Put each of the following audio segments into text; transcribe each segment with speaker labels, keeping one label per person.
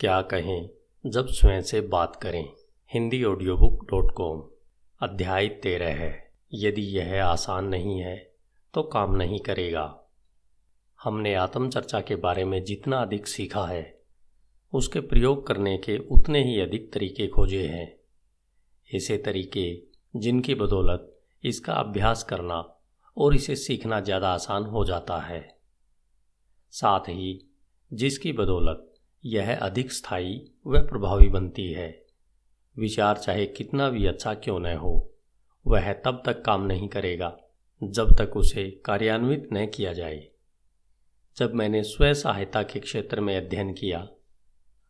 Speaker 1: क्या कहें, जब स्वयं से बात करें। Hindi audio book dot com अध्याय तेरह है। यदि यह आसान नहीं है तो काम नहीं करेगा। हमने आत्मचर्चा के बारे में जितना अधिक सीखा है, उसके प्रयोग करने के उतने ही अधिक तरीके खोजे हैं। ऐसे तरीके, जिनकी बदौलत इसका अभ्यास करना और इसे सीखना ज़्यादा आसान हो जाता है। साथ ही, जिसकी बदौलत यह अधिक स्थायी व प्रभावी बनती है। विचार चाहे कितना भी अच्छा क्यों न हो, वह तब तक काम नहीं करेगा, जब तक उसे कार्यान्वित न किया जाए। जब मैंने स्व सहायता के क्षेत्र में अध्ययन किया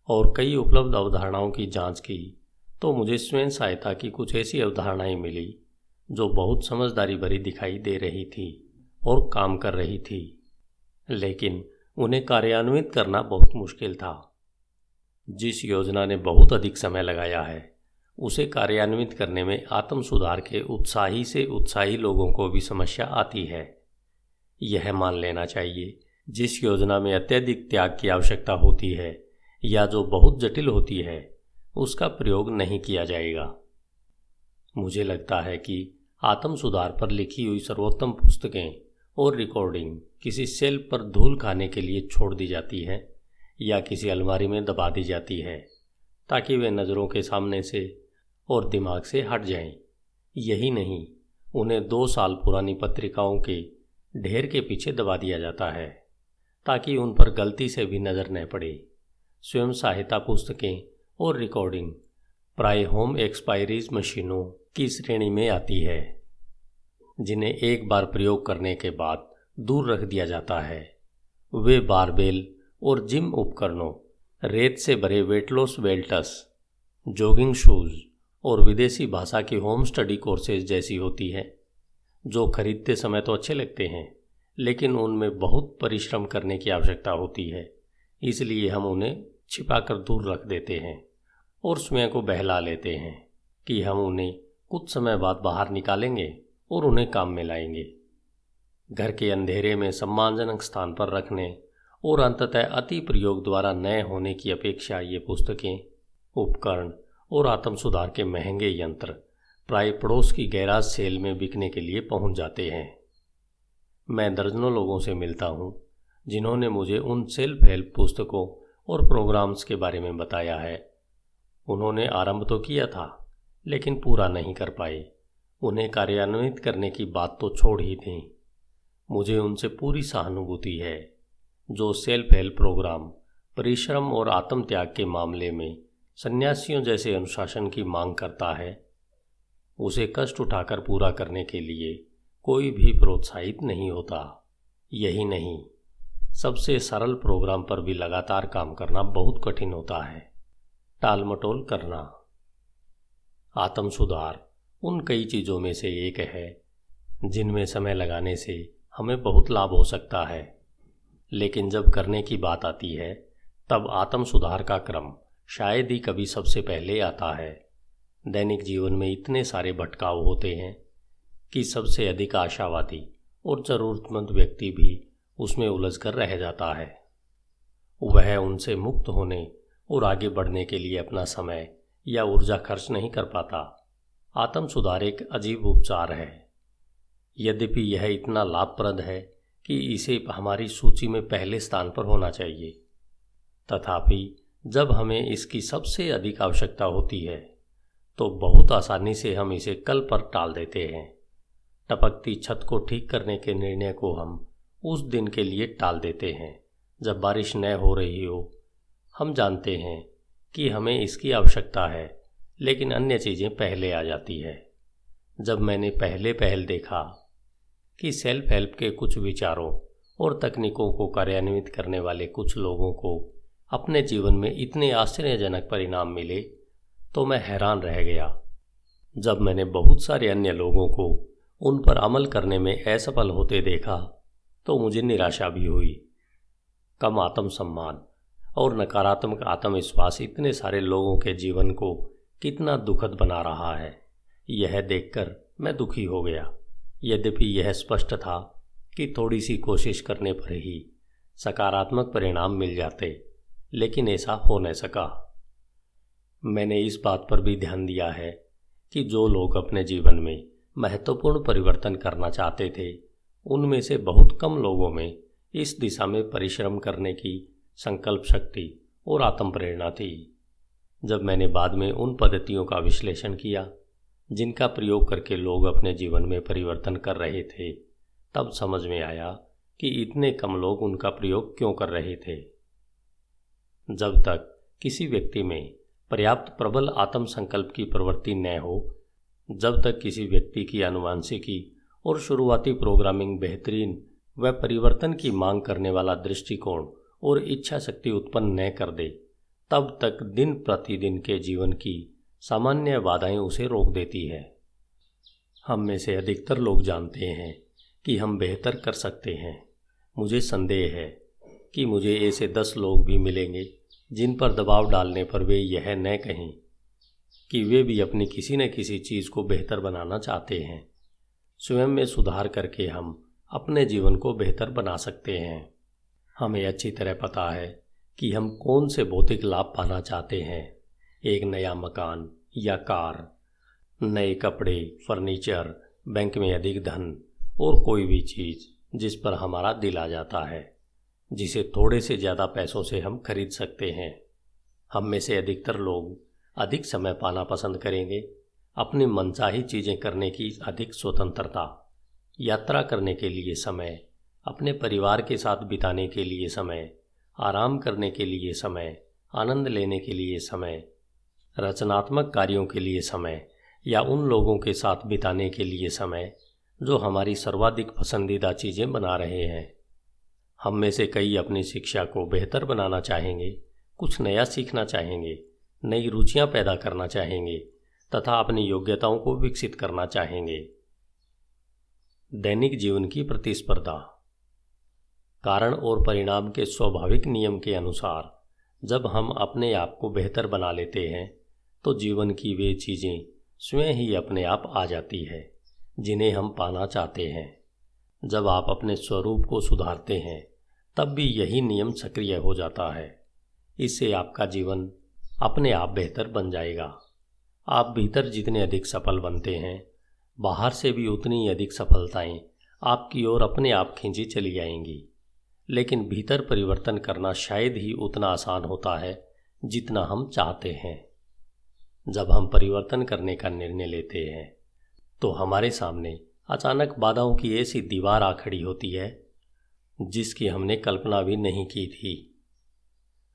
Speaker 1: और कई उपलब्ध अवधारणाओं की जाँच की तो मुझे स्वयं सहायता की कुछ ऐसी अवधारणाएँ मिली, जो बहुत समझदारी भरी दिखाई दे रही थी और काम कर रही थी। लेकिन उन्हें कार्यान्वित करना बहुत मुश्किल था। जिस योजना ने बहुत अधिक समय लगाया है, उसे कार्यान्वित करने में आत्म सुधार के उत्साही से उत्साही लोगों को भी समस्या आती है। यह मान लेना चाहिए, जिस योजना में अत्यधिक त्याग की आवश्यकता होती है, या जो बहुत जटिल होती है, उसका प्रयोग नहीं किया जाएगा। मुझे लगता है कि आत्म सुधार पर लिखी हुई सर्वोत्तम पुस्तकें और रिकॉर्डिंग किसी सेल पर धूल खाने के लिए छोड़ दी जाती है। या किसी अलमारी में दबा दी जाती है, ताकि वे नज़रों के सामने से और दिमाग से हट जाएँ। यही नहीं, उन्हें दो साल पुरानी पत्रिकाओं के ढेर के पीछे दबा दिया जाता है, ताकि उन पर गलती से भी नज़र न पड़े स्वयं सहायता पुस्तकें और रिकॉर्डिंग प्राय होम एक्सपायरीज मशीनों की श्रेणी में आती है, जिन्हें एक बार प्रयोग करने के बाद दूर रख दिया जाता है वे बारबेल और जिम उपकरणों, रेत से भरे वेटलॉस वेल्टस जॉगिंग शूज़ और विदेशी भाषा की होम स्टडी कोर्सेज जैसी होती है, जो खरीदते समय तो अच्छे लगते हैं, लेकिन उनमें बहुत परिश्रम करने की आवश्यकता होती है, इसलिए हम उन्हें छिपाकर दूर रख देते हैं और स्वयं को बहला लेते हैं कि हम उन्हें कुछ समय बाद बाहर निकालेंगे और उन्हें काम में लाएँगे। घर के अंधेरे में सम्मानजनक स्थान पर रखने और अंततः अति प्रयोग द्वारा नए होने की अपेक्षा ये पुस्तकें, उपकरण और आत्म सुधार के महँगे यंत्र प्राय पड़ोस की गैराज सेल में बिकने के लिए पहुँच जाते हैं। मैं दर्जनों लोगों से मिलता हूँ, जिन्होंने मुझे उन सेल्फ हेल्प पुस्तकों और प्रोग्राम्स के बारे में बताया है। उन्होंने आरंभ तो किया था, लेकिन पूरा नहीं कर पाए। उन्हें कार्यान्वित करने की बात तो छोड़ ही दें। मुझे उनसे पूरी सहानुभूति है। जो सेल्फ हेल्प प्रोग्राम, परिश्रम और आत्मत्याग के मामले में सन्यासियों जैसे अनुशासन की मांग करता है, उसे कष्ट उठाकर पूरा करने के लिए कोई भी प्रोत्साहित नहीं होता। यही नहीं, सबसे सरल प्रोग्राम पर भी लगातार काम करना बहुत कठिन होता है। टाल मटोल करना आत्म सुधार उन कई चीज़ों में से एक है, जिनमें समय लगाने से हमें बहुत लाभ हो सकता है। लेकिन जब करने की बात आती है, तब आत्म सुधार का क्रम शायद ही कभी सबसे पहले आता है। दैनिक जीवन में इतने सारे भटकाव होते हैं कि सबसे अधिक आशावादी और ज़रूरतमंद व्यक्ति भी उसमें उलझ कर रह जाता है। वह उनसे मुक्त होने और आगे बढ़ने के लिए अपना समय या ऊर्जा खर्च नहीं कर पाता। आत्म सुधार एक अजीब उपचार है। यद्यपि यह इतना लाभप्रद है कि इसे हमारी सूची में पहले स्थान पर होना चाहिए। तथापि, जब हमें इसकी सबसे अधिक आवश्यकता होती है तो बहुत आसानी से हम इसे कल पर टाल देते हैं। टपकती छत को ठीक करने के निर्णय को हम उस दिन के लिए टाल देते हैं, जब बारिश न हो रही हो। हम जानते हैं कि हमें इसकी आवश्यकता है, लेकिन अन्य चीज़ें पहले आ जाती है। जब मैंने पहले पहल देखा कि सेल्फ हेल्प के कुछ विचारों और तकनीकों को कार्यान्वित करने वाले कुछ लोगों को अपने जीवन में इतने आश्चर्यजनक परिणाम मिले तो मैं हैरान रह गया। जब मैंने बहुत सारे अन्य लोगों को उन पर अमल करने में असफल होते देखा तो मुझे निराशा भी हुई। कम आत्मसम्मान और नकारात्मक आत्मविश्वास इतने सारे लोगों के जीवन को कितना दुखद बना रहा है, यह देखकर मैं दुखी हो गया। यद्यपि यह स्पष्ट था कि थोड़ी सी कोशिश करने पर ही सकारात्मक परिणाम मिल जाते, लेकिन ऐसा हो न सका। मैंने इस बात पर भी ध्यान दिया है कि जो लोग अपने जीवन में महत्वपूर्ण परिवर्तन करना चाहते थे, उनमें से बहुत कम लोगों में इस दिशा में परिश्रम करने की संकल्प शक्ति और आत्म प्रेरणा थी। जब मैंने बाद में उन पद्धतियों का विश्लेषण किया जिनका प्रयोग करके लोग अपने जीवन में परिवर्तन कर रहे थे, तब समझ में आया कि इतने कम लोग उनका प्रयोग क्यों कर रहे थे। जब तक किसी व्यक्ति में पर्याप्त प्रबल आत्म संकल्प की प्रवृत्ति न हो, जब तक किसी व्यक्ति की अनुवांशिकी और शुरुआती प्रोग्रामिंग बेहतरीन व परिवर्तन की मांग करने वाला दृष्टिकोण और इच्छा शक्ति उत्पन्न न कर दे, तब तक दिन प्रतिदिन के जीवन की सामान्य बाधाएँ उसे रोक देती है। हम में से अधिकतर लोग जानते हैं कि हम बेहतर कर सकते हैं। मुझे संदेह है कि मुझे ऐसे दस लोग भी मिलेंगे, जिन पर दबाव डालने पर वे यह न कहें कि वे भी अपनी किसी न किसी चीज़ को बेहतर बनाना चाहते हैं। स्वयं में सुधार करके हम अपने जीवन को बेहतर बना सकते हैं। हमें अच्छी तरह पता है कि हम कौन से भौतिक लाभ पाना चाहते हैं। एक नया मकान या कार, नए कपड़े, फर्नीचर, बैंक में अधिक धन और कोई भी चीज़ जिस पर हमारा दिल आ जाता है, जिसे थोड़े से ज़्यादा पैसों से हम खरीद सकते हैं। हम में से अधिकतर लोग अधिक समय पाना पसंद करेंगे, अपनी मनचाही चीज़ें करने की अधिक स्वतंत्रता, यात्रा करने के लिए समय, अपने परिवार के साथ बिताने के लिए समय, आराम करने के लिए समय, आनंद लेने के लिए समय रचनात्मक कार्यों के लिए समय या उन लोगों के साथ बिताने के लिए समय जो हमारी सर्वाधिक पसंदीदा चीज़ें बना रहे हैं। हम में से कई अपनी शिक्षा को बेहतर बनाना चाहेंगे, कुछ नया सीखना चाहेंगे, नई रुचियाँ पैदा करना चाहेंगे तथा अपनी योग्यताओं को विकसित करना चाहेंगे। दैनिक जीवन की प्रतिस्पर्धा। कारण और परिणाम के स्वाभाविक नियम के अनुसार जब हम अपने आप को बेहतर बना लेते हैं तो जीवन की वे चीज़ें स्वयं ही अपने आप आ जाती है, जिन्हें हम पाना चाहते हैं। जब आप अपने स्वरूप को सुधारते हैं, तब भी यही नियम सक्रिय हो जाता है। इससे आपका जीवन अपने आप बेहतर बन जाएगा। आप भीतर जितने अधिक सफल बनते हैं, बाहर से भी उतनी अधिक सफलताएँ आपकी ओर अपने आप खींची चली जाएँगी। लेकिन भीतर परिवर्तन करना शायद ही उतना आसान होता है जितना हम चाहते हैं। जब हम परिवर्तन करने का निर्णय लेते हैं तो हमारे सामने अचानक बाधाओं की ऐसी दीवार आ खड़ी होती है, जिसकी हमने कल्पना भी नहीं की थी।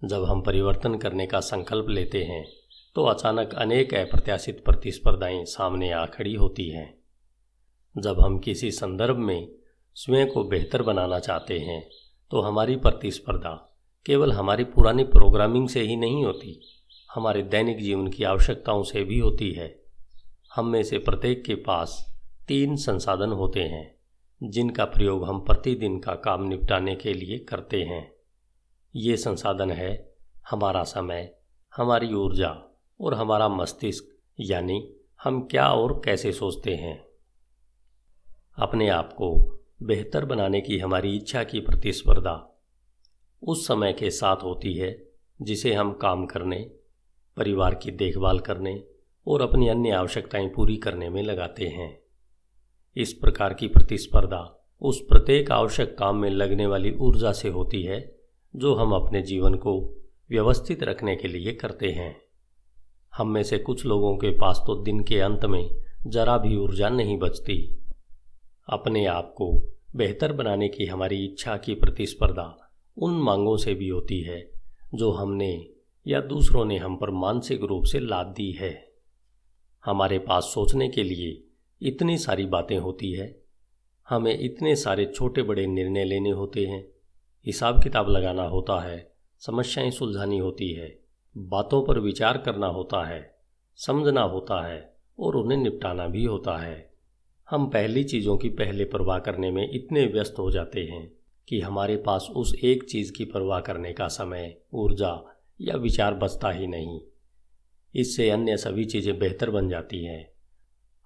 Speaker 1: जब हम परिवर्तन करने का संकल्प लेते हैं तो अचानक अनेक अप्रत्याशित प्रतिस्पर्धाएँ सामने आ खड़ी होती हैं। जब हम किसी संदर्भ में स्वयं को बेहतर बनाना चाहते हैं तो हमारी प्रतिस्पर्धा केवल हमारी पुरानी प्रोग्रामिंग से ही नहीं होती। हमारे दैनिक जीवन की आवश्यकताओं से भी होती है। हम में से प्रत्येक के पास तीन संसाधन होते हैं, जिनका प्रयोग हम प्रतिदिन का काम निपटाने के लिए करते हैं। ये संसाधन है हमारा समय, हमारी ऊर्जा और हमारा मस्तिष्क, यानी हम क्या और कैसे सोचते हैं। अपने आप को बेहतर बनाने की हमारी इच्छा की प्रतिस्पर्धा उस समय के साथ होती है, जिसे हम काम करने परिवार की देखभाल करने और अपनी अन्य आवश्यकताएँ पूरी करने में लगाते हैं। इस प्रकार की प्रतिस्पर्धा उस प्रत्येक आवश्यक काम में लगने वाली ऊर्जा से होती है, जो हम अपने जीवन को व्यवस्थित रखने के लिए करते हैं। हम में से कुछ लोगों के पास तो दिन के अंत में जरा भी ऊर्जा नहीं बचती। अपने आप को बेहतर बनाने की हमारी इच्छा की प्रतिस्पर्धा उन मांगों से भी होती है, जो हमने या दूसरों ने हम पर मानसिक रूप से लाद दी है। हमारे पास सोचने के लिए इतनी सारी बातें होती है। हमें इतने सारे छोटे बड़े निर्णय लेने होते हैं। हिसाब किताब लगाना होता है, समस्याएँ सुलझानी होती है, बातों पर विचार करना होता है, समझना होता है और उन्हें निपटाना भी होता है। हम पहली चीज़ों की पहले परवाह करने में इतने व्यस्त हो जाते हैं कि हमारे पास उस एक चीज़ की परवाह करने का समय, ऊर्जा या विचार बचता ही नहीं। इससे अन्य सभी चीज़ें बेहतर बन जाती हैं।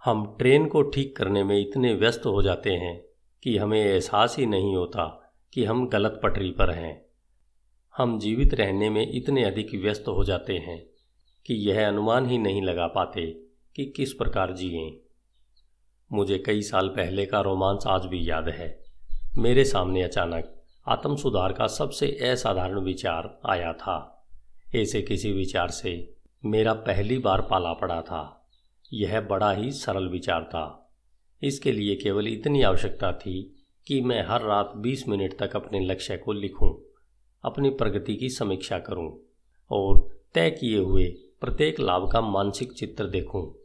Speaker 1: हम ट्रेन को ठीक करने में इतने व्यस्त हो जाते हैं कि हमें एहसास ही नहीं होता कि हम गलत पटरी पर हैं। हम जीवित रहने में इतने अधिक व्यस्त हो जाते हैं कि यह अनुमान ही नहीं लगा पाते कि किस प्रकार जिए। मुझे कई साल पहले का रोमांस आज भी याद है। मेरे सामने अचानक आत्म सुधार का सबसे असाधारण विचार आया था। ऐसे किसी विचार से मेरा पहली बार पाला पड़ा था। यह बड़ा ही सरल विचार था। इसके लिए केवल इतनी आवश्यकता थी कि मैं हर रात 20 मिनट तक अपने लक्ष्य को लिखूं, अपनी प्रगति की समीक्षा करूँ और तय किए हुए प्रत्येक लाभ का मानसिक चित्र देखूँ।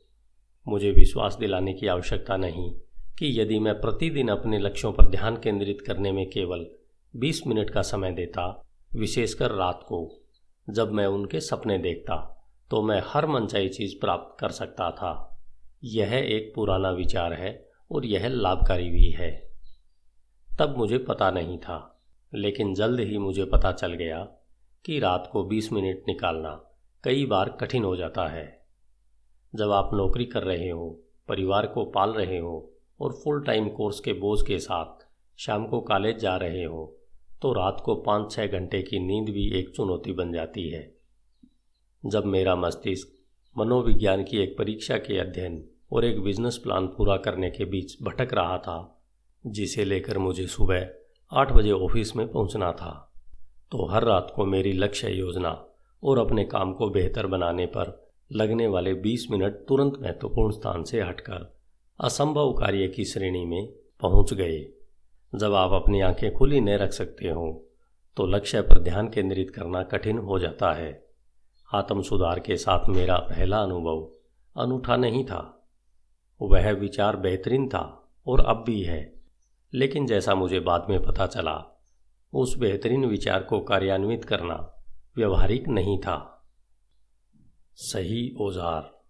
Speaker 1: मुझे विश्वास दिलाने की आवश्यकता नहीं कि यदि मैं प्रतिदिन अपने लक्ष्यों पर ध्यान केंद्रित करने में केवल 20 मिनट का समय देता विशेषकर रात को। जब मैं उनके सपने देखता तो मैं हर मनचाही चीज़ प्राप्त कर सकता था। यह एक पुराना विचार है और यह लाभकारी भी है। तब मुझे पता नहीं था, लेकिन जल्द ही मुझे पता चल गया कि रात को 20 मिनट निकालना कई बार कठिन हो जाता है। जब आप नौकरी कर रहे हो, परिवार को पाल रहे हो और फुल टाइम कोर्स के बोझ के साथ शाम को कॉलेज जा रहे हो तो रात को पाँच छः घंटे की नींद भी एक चुनौती बन जाती है। जब मेरा मस्तिष्क मनोविज्ञान की एक परीक्षा के अध्ययन और एक बिज़नेस प्लान पूरा करने के बीच भटक रहा था, जिसे लेकर मुझे सुबह आठ बजे ऑफ़िस में पहुँचना था तो हर रात को मेरी लक्ष्य योजना और अपने काम को बेहतर बनाने पर लगने वाले 20 मिनट तुरंत महत्वपूर्ण स्थान से हटकर असंभव कार्य की श्रेणी में पहुँच गए। जब आप अपनी आँखें खुली न रख सकते हो तो लक्ष्य पर ध्यान केंद्रित करना कठिन हो जाता है। आत्म सुधार के साथ मेरा पहला अनुभव अनूठा नहीं था। वह विचार बेहतरीन था और अब भी है। लेकिन जैसा मुझे बाद में पता चला, उस बेहतरीन विचार को कार्यान्वित करना व्यवहारिक नहीं था। सही औज़ार।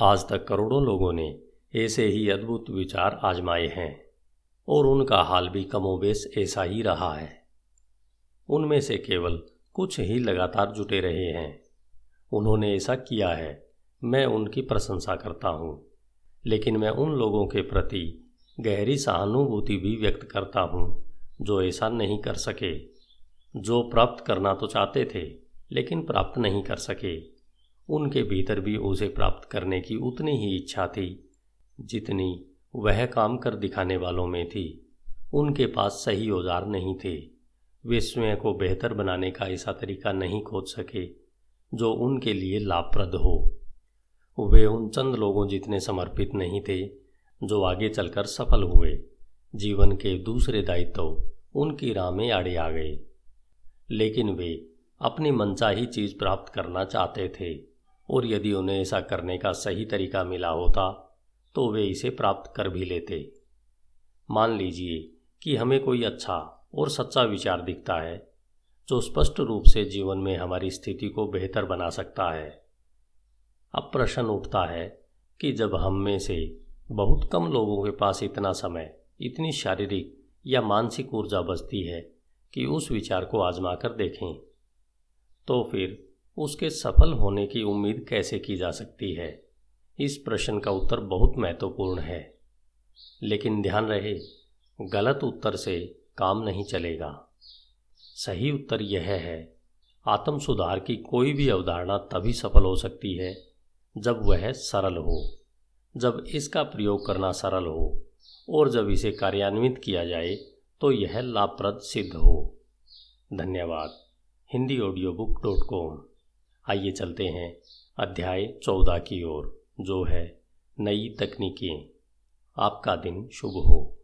Speaker 1: आज तक करोड़ों लोगों ने ऐसे ही अद्भुत विचार आजमाए हैं। और उनका हाल भी कमोबेश ऐसा ही रहा है। उनमें से केवल कुछ ही लगातार जुटे रहे हैं। उन्होंने ऐसा किया है, मैं उनकी प्रशंसा करता हूँ। लेकिन मैं उन लोगों के प्रति गहरी सहानुभूति भी व्यक्त करता हूँ, जो ऐसा नहीं कर सके। जो प्राप्त करना तो चाहते थे, लेकिन प्राप्त नहीं कर सके। उनके भीतर भी उसे प्राप्त करने की उतनी ही इच्छा थी, जितनी वह काम कर दिखाने वालों में थी। उनके पास सही औज़ार नहीं थे। वे स्वयं को बेहतर बनाने का ऐसा तरीका नहीं खोज सके, जो उनके लिए लाभप्रद हो। वे उन चंद लोगों जितने समर्पित नहीं थे, जो आगे चलकर सफल हुए। जीवन के दूसरे दायित्व उनकी राह में आड़े आ गए। लेकिन वे अपनी मनचाही चीज़ प्राप्त करना चाहते थे, और यदि उन्हें ऐसा करने का सही तरीका मिला होता तो वे इसे प्राप्त कर भी लेते। मान लीजिए कि हमें कोई अच्छा और सच्चा विचार दिखता है, जो स्पष्ट रूप से जीवन में हमारी स्थिति को बेहतर बना सकता है। अब प्रश्न उठता है कि जब हम में से बहुत कम लोगों के पास इतना समय, इतनी शारीरिक या मानसिक ऊर्जा बचती है कि उस विचार को आजमा कर देखें तो फिर उसके सफल होने की उम्मीद कैसे की जा सकती है? इस प्रश्न का उत्तर बहुत महत्वपूर्ण है। लेकिन ध्यान रहे, गलत उत्तर से काम नहीं चलेगा। सही उत्तर यह है, आत्म सुधार की कोई भी अवधारणा तभी सफल हो सकती है जब वह सरल हो, जब इसका प्रयोग करना सरल हो और जब इसे कार्यान्वित किया जाए तो यह लाभप्रद सिद्ध हो। धन्यवाद। Hindi audio book dot com. आइए चलते हैं अध्याय चौदह की ओर। जो है नई तकनीकें। आपका दिन शुभ हो।